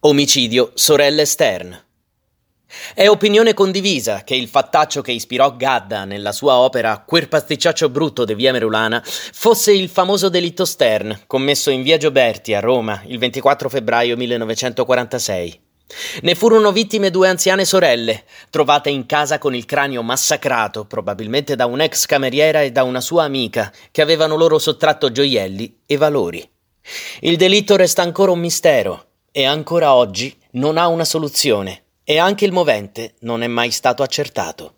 Omicidio sorelle Stern. È opinione condivisa che il fattaccio che ispirò Gadda nella sua opera Quel pasticciaccio brutto di via Merulana fosse il famoso delitto Stern, commesso in via Gioberti a Roma il 24 febbraio 1946. Ne furono vittime due anziane sorelle, trovate in casa con il cranio massacrato, probabilmente da un'ex cameriera e da una sua amica, che avevano loro sottratto gioielli e valori. Il delitto resta ancora un mistero e ancora oggi non ha una soluzione e anche il movente non è mai stato accertato.